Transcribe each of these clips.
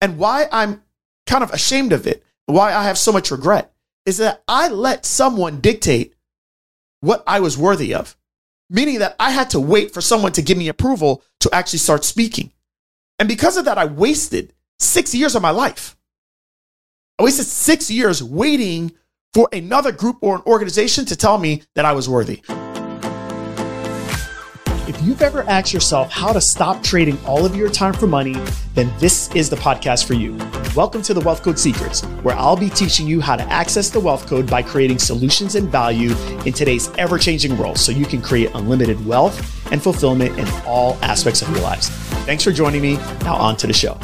And why I'm kind of ashamed of it, why I have so much regret, is that I let someone dictate what I was worthy of, meaning that I had to wait for someone to give me approval to actually start speaking. And because of that, I wasted six years of my life. I wasted six years waiting for another group or an organization to tell me that I was worthy. If you've ever asked yourself how to stop trading all of your time for money, then this is the podcast for you. Welcome to the Wealth Code Secrets, where I'll be teaching you how to access the wealth code by creating solutions and value in today's ever changing world so you can create unlimited wealth and fulfillment in all aspects of your lives. Thanks for joining me. Now, on to the show.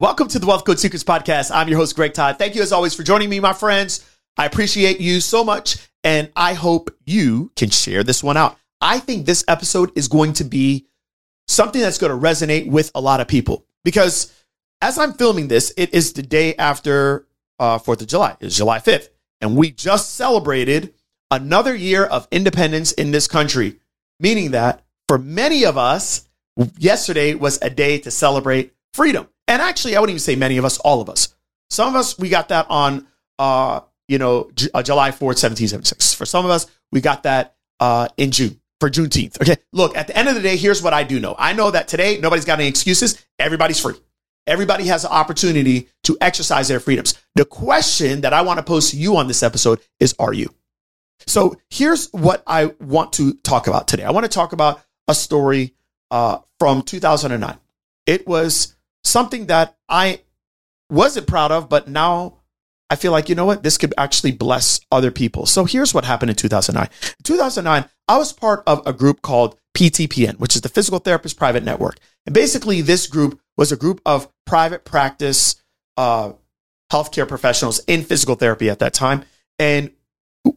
Welcome to the Wealth Code Secrets podcast. I'm your host, Greg Todd. Thank you, as always, for joining me, my friends. I appreciate you so much. And I hope you can share this one out. I think this episode is going to be something that's going to resonate with a lot of people because as I'm filming this, it is the day after uh, 4th of July. It's July 5th. And we just celebrated another year of independence in this country, meaning that for many of us, yesterday was a day to celebrate freedom. And actually, I wouldn't even say many of us, all of us. Some of us, we got that on uh, you know, J- uh, July 4th, 1776. For some of us, we got that uh, in June for Juneteenth. Okay. Look, at the end of the day, here's what I do know. I know that today, nobody's got any excuses. Everybody's free. Everybody has an opportunity to exercise their freedoms. The question that I want to pose to you on this episode is Are you? So here's what I want to talk about today. I want to talk about a story uh, from 2009. It was something that I wasn't proud of, but now I feel like, you know what? This could actually bless other people. So here's what happened in 2009. In 2009, I was part of a group called PTPN, which is the Physical Therapist Private Network. And basically, this group was a group of private practice uh, healthcare professionals in physical therapy at that time. And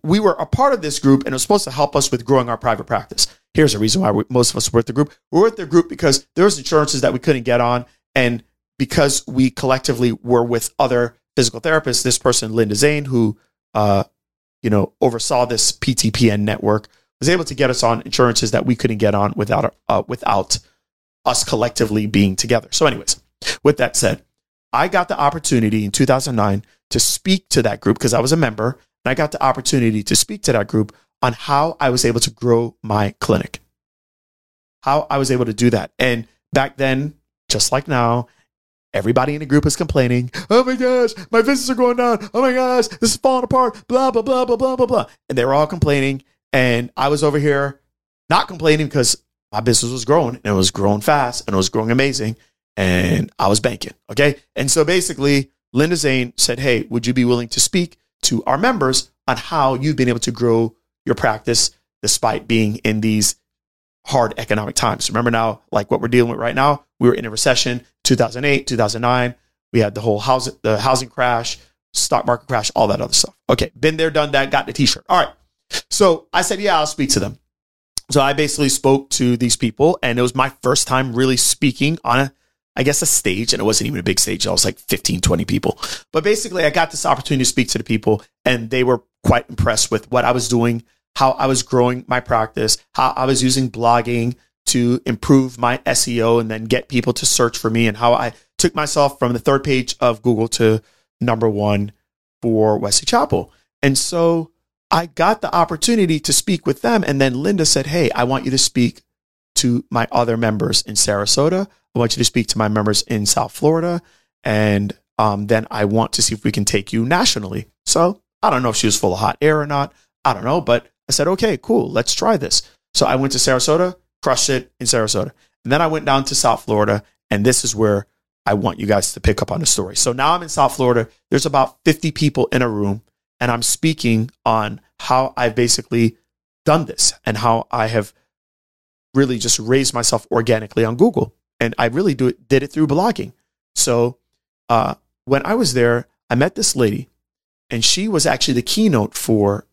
we were a part of this group and it was supposed to help us with growing our private practice. Here's the reason why we, most of us were with the group. We were with the group because there was insurances that we couldn't get on. And because we collectively were with other physical therapist, this person, Linda Zane, who, uh, you know, oversaw this PTPN network, was able to get us on insurances that we couldn't get on without, uh, without us collectively being together. So, anyways, with that said, I got the opportunity in 2009 to speak to that group because I was a member, and I got the opportunity to speak to that group on how I was able to grow my clinic, how I was able to do that. And back then, just like now, Everybody in the group is complaining. Oh my gosh, my visits are going down. Oh my gosh, this is falling apart. Blah, blah, blah, blah, blah, blah, blah. And they were all complaining. And I was over here not complaining because my business was growing and it was growing fast and it was growing amazing. And I was banking. Okay. And so basically, Linda Zane said, Hey, would you be willing to speak to our members on how you've been able to grow your practice despite being in these hard economic times? Remember now, like what we're dealing with right now, we were in a recession 2008, 2009. We had the whole housing, the housing crash, stock market crash, all that other stuff. Okay, been there, done that, got the t-shirt. All right. So I said, yeah, I'll speak to them. So I basically spoke to these people, and it was my first time really speaking on a, I guess, a stage. And it wasn't even a big stage. I was like 15, 20 people. But basically, I got this opportunity to speak to the people, and they were quite impressed with what I was doing, how I was growing my practice, how I was using blogging to improve my SEO and then get people to search for me and how I took myself from the third page of Google to number one for Wesley Chapel. And so I got the opportunity to speak with them. And then Linda said, Hey, I want you to speak to my other members in Sarasota. I want you to speak to my members in South Florida. And um, then I want to see if we can take you nationally. So I don't know if she was full of hot air or not. I don't know. But I said, okay, cool. Let's try this. So I went to Sarasota, crushed it in Sarasota. And then I went down to South Florida, and this is where I want you guys to pick up on the story. So now I'm in South Florida. There's about 50 people in a room, and I'm speaking on how I've basically done this and how I have really just raised myself organically on Google. And I really do it, did it through blogging. So uh, when I was there, I met this lady, and she was actually the keynote for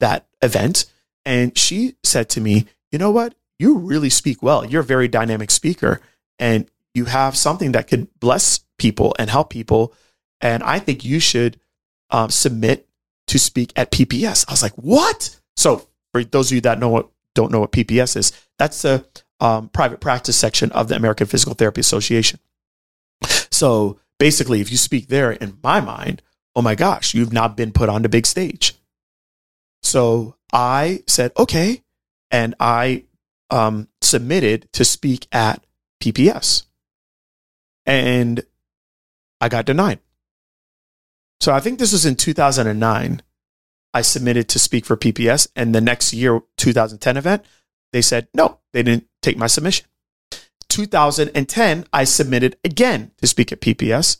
that event. And she said to me, You know what? you really speak well. You're a very dynamic speaker and you have something that could bless people and help people. And I think you should um, submit to speak at PPS. I was like, what? So for those of you that know what don't know what PPS is, that's the um, private practice section of the American Physical Therapy Association. So basically, if you speak there, in my mind, oh my gosh, you've not been put on the big stage. So I said, okay. And I um, submitted to speak at PPS. And I got denied. So I think this was in 2009. I submitted to speak for PPS. And the next year, 2010 event, they said, no, they didn't take my submission. 2010, I submitted again to speak at PPS.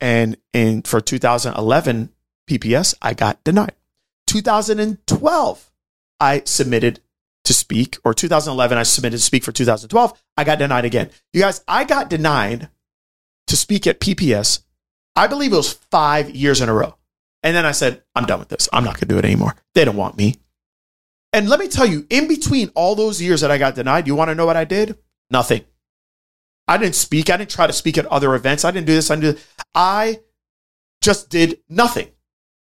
And in for 2011 PPS, I got denied. 2012, I submitted to speak, or 2011, I submitted to speak for 2012. I got denied again. You guys, I got denied to speak at PPS. I believe it was five years in a row. And then I said, I'm done with this. I'm not going to do it anymore. They don't want me. And let me tell you, in between all those years that I got denied, you want to know what I did? Nothing. I didn't speak. I didn't try to speak at other events. I didn't do this. I didn't do this. I just did nothing.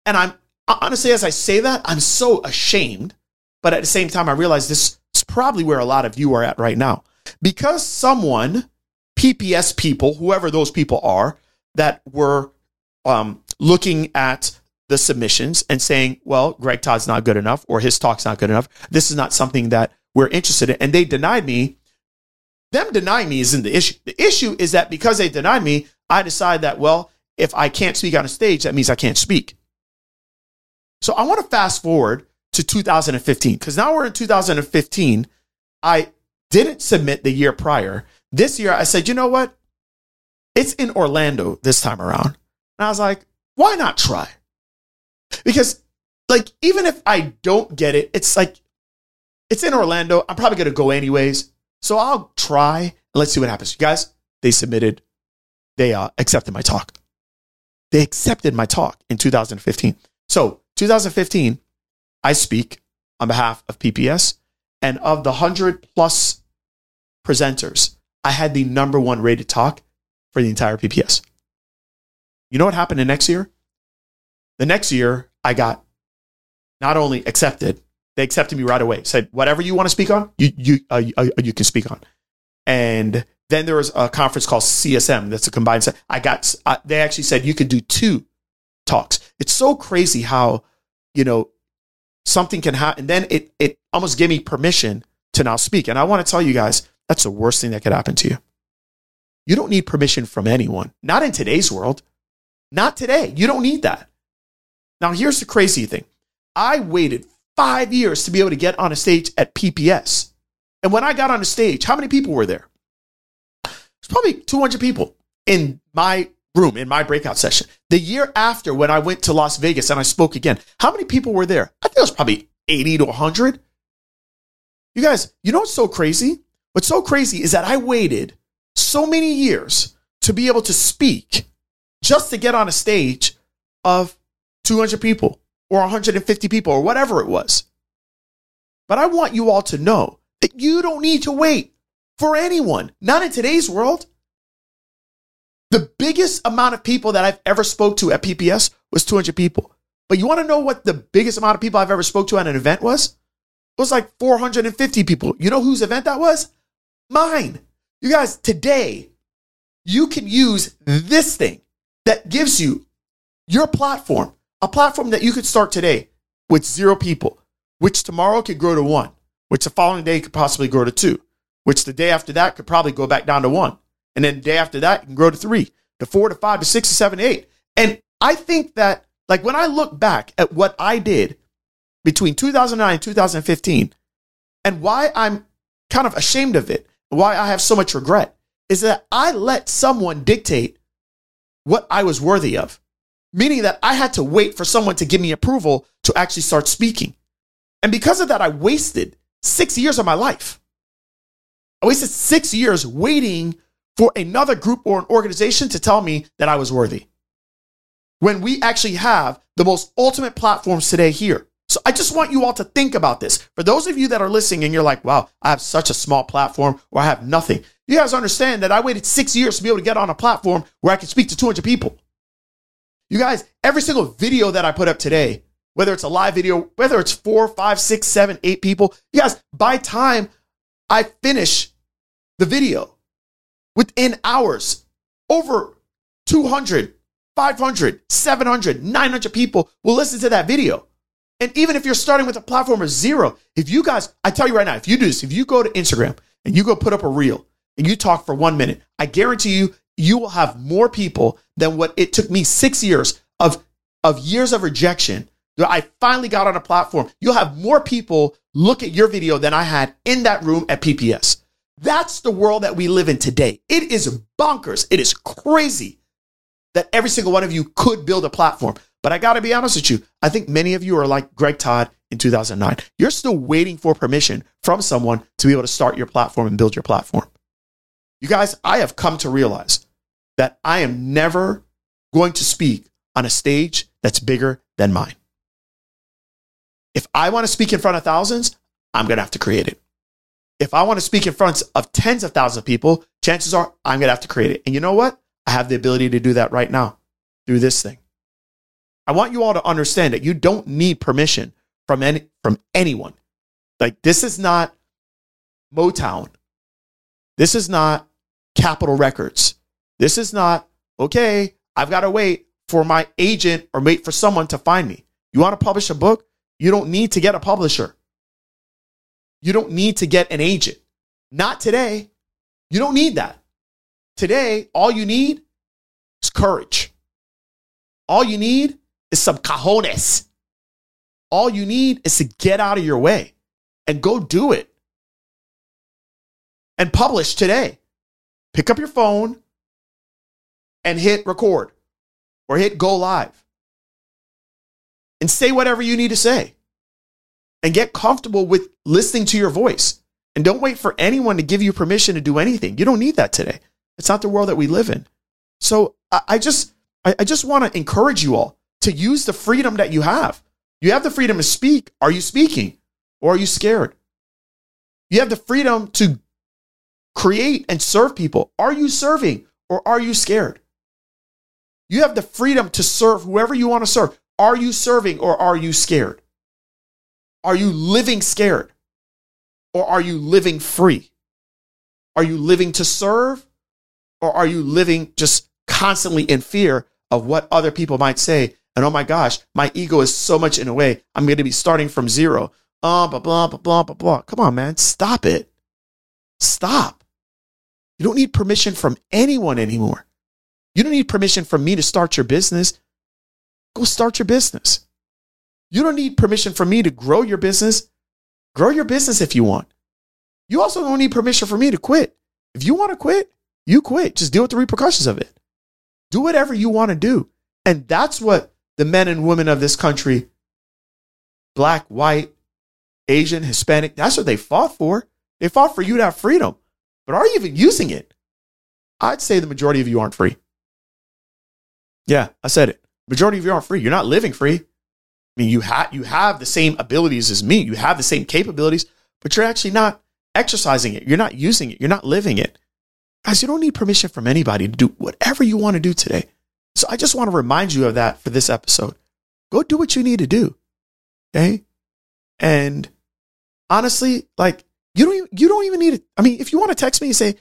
And I'm honestly, as I say that, I'm so ashamed. But at the same time, I realize this is probably where a lot of you are at right now. Because someone, PPS people, whoever those people are, that were um, looking at the submissions and saying, well, Greg Todd's not good enough or his talk's not good enough. This is not something that we're interested in. And they denied me. Them denying me isn't the issue. The issue is that because they denied me, I decide that, well, if I can't speak on a stage, that means I can't speak. So I want to fast forward to 2015 because now we're in 2015. I didn't submit the year prior. This year, I said, you know what? It's in Orlando this time around. And I was like, why not try? Because, like, even if I don't get it, it's like, it's in Orlando. I'm probably going to go anyways. So I'll try and let's see what happens. You guys, they submitted, they uh, accepted my talk. They accepted my talk in 2015. So 2015, I speak on behalf of PPS. And of the 100 plus presenters, I had the number one rated talk for the entire PPS. You know what happened the next year? The next year, I got not only accepted, they accepted me right away. Said, whatever you want to speak on, you, you, uh, uh, you can speak on. And then there was a conference called CSM. That's a combined set. I got, uh, they actually said you could do two talks. It's so crazy how, you know, something can happen. And then it, it almost gave me permission to now speak. And I want to tell you guys, that's the worst thing that could happen to you. You don't need permission from anyone, not in today's world. Not today. You don't need that. Now, here's the crazy thing I waited five years to be able to get on a stage at PPS. And when I got on the stage, how many people were there? It's probably 200 people in my room, in my breakout session. The year after, when I went to Las Vegas and I spoke again, how many people were there? I think it was probably 80 to 100. You guys, you know what's so crazy? What's so crazy is that I waited so many years to be able to speak just to get on a stage of 200 people or 150 people or whatever it was. But I want you all to know that you don't need to wait for anyone, not in today's world. The biggest amount of people that I've ever spoke to at PPS was 200 people. But you want to know what the biggest amount of people I've ever spoke to at an event was? It was like 450 people. You know whose event that was? Mine. You guys, today, you can use this thing that gives you your platform, a platform that you could start today with zero people, which tomorrow could grow to one, which the following day could possibly grow to two, which the day after that could probably go back down to one. And then the day after that, you can grow to three, to four, to five, to six, to seven, to eight. And I think that, like, when I look back at what I did between 2009 and 2015, and why I'm kind of ashamed of it, why I have so much regret, is that I let someone dictate what I was worthy of, meaning that I had to wait for someone to give me approval to actually start speaking. And because of that, I wasted six years of my life. I wasted six years waiting for another group or an organization to tell me that I was worthy. When we actually have the most ultimate platforms today here. So I just want you all to think about this. For those of you that are listening and you're like, wow, I have such a small platform or I have nothing. You guys understand that I waited six years to be able to get on a platform where I can speak to 200 people. You guys, every single video that I put up today, whether it's a live video, whether it's four, five, six, seven, eight people, you guys, by time I finish the video within hours. Over 200, 500, 700, 900 people will listen to that video. And even if you're starting with a platform of zero, if you guys, I tell you right now, if you do this, if you go to Instagram and you go put up a reel and you talk for one minute, I guarantee you, you will have more people than what it took me six years of, of years of rejection. That I finally got on a platform. You'll have more people look at your video than I had in that room at PPS. That's the world that we live in today. It is bonkers. It is crazy that every single one of you could build a platform. But I got to be honest with you. I think many of you are like Greg Todd in 2009. You're still waiting for permission from someone to be able to start your platform and build your platform. You guys, I have come to realize that I am never going to speak on a stage that's bigger than mine. If I want to speak in front of thousands, I'm going to have to create it. If I want to speak in front of tens of thousands of people, chances are I'm going to have to create it. And you know what? I have the ability to do that right now through this thing. I want you all to understand that you don't need permission from any from anyone. Like this is not Motown. This is not Capitol Records. This is not okay, I've got to wait for my agent or wait for someone to find me. You want to publish a book? You don't need to get a publisher. You don't need to get an agent. Not today. You don't need that. Today, all you need is courage. All you need is some cajones. All you need is to get out of your way and go do it. And publish today. Pick up your phone and hit record or hit go live and say whatever you need to say and get comfortable with listening to your voice. And don't wait for anyone to give you permission to do anything. You don't need that today. It's not the world that we live in. So I, just I, just want to encourage you all to use the freedom that you have. You have the freedom to speak. Are you speaking? Or are you scared? You have the freedom to create and serve people. Are you serving or are you scared? You have the freedom to serve whoever you want to serve. Are you serving or are you scared? Are you living scared or are you living free? Are you living to serve or are you living just constantly in fear of what other people might say? And oh my gosh, my ego is so much in a way. I'm going to be starting from zero. Uh, blah, blah, blah, blah, blah, blah. Come on, man. Stop it. Stop. You don't need permission from anyone anymore. You don't need permission from me to start your business. Go start your business. You don't need permission from me to grow your business. Grow your business if you want. You also don't need permission from me to quit. If you want to quit, you quit. Just deal with the repercussions of it. Do whatever you want to do. And that's what the men and women of this country, black, white, Asian, Hispanic, that's what they fought for. They fought for you to have freedom. But are you even using it? I'd say the majority of you aren't free. Yeah, I said it. Majority of you aren't free. You're not living free. I mean, you have you have the same abilities as me. You have the same capabilities, but you're actually not exercising it. You're not using it. You're not living it. Guys, you don't need permission from anybody to do whatever you want to do today. So I just want to remind you of that for this episode. Go do what you need to do. Okay? And honestly, like you don't even, you don't even need it. I mean, if you want to text me and say,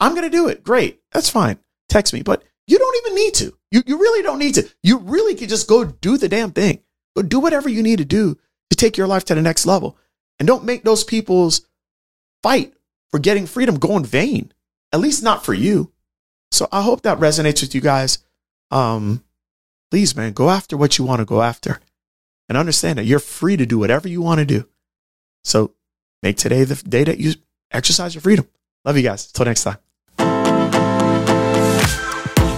I'm going to do it, great. That's fine. Text me, but you don't even need to. You, you really don't need to. You really could just go do the damn thing. Go do whatever you need to do to take your life to the next level. And don't make those people's fight for getting freedom go in vain, at least not for you. So I hope that resonates with you guys. Um, please, man, go after what you want to go after and understand that you're free to do whatever you want to do. So make today the day that you exercise your freedom. Love you guys. Till next time.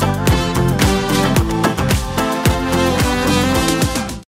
Bye.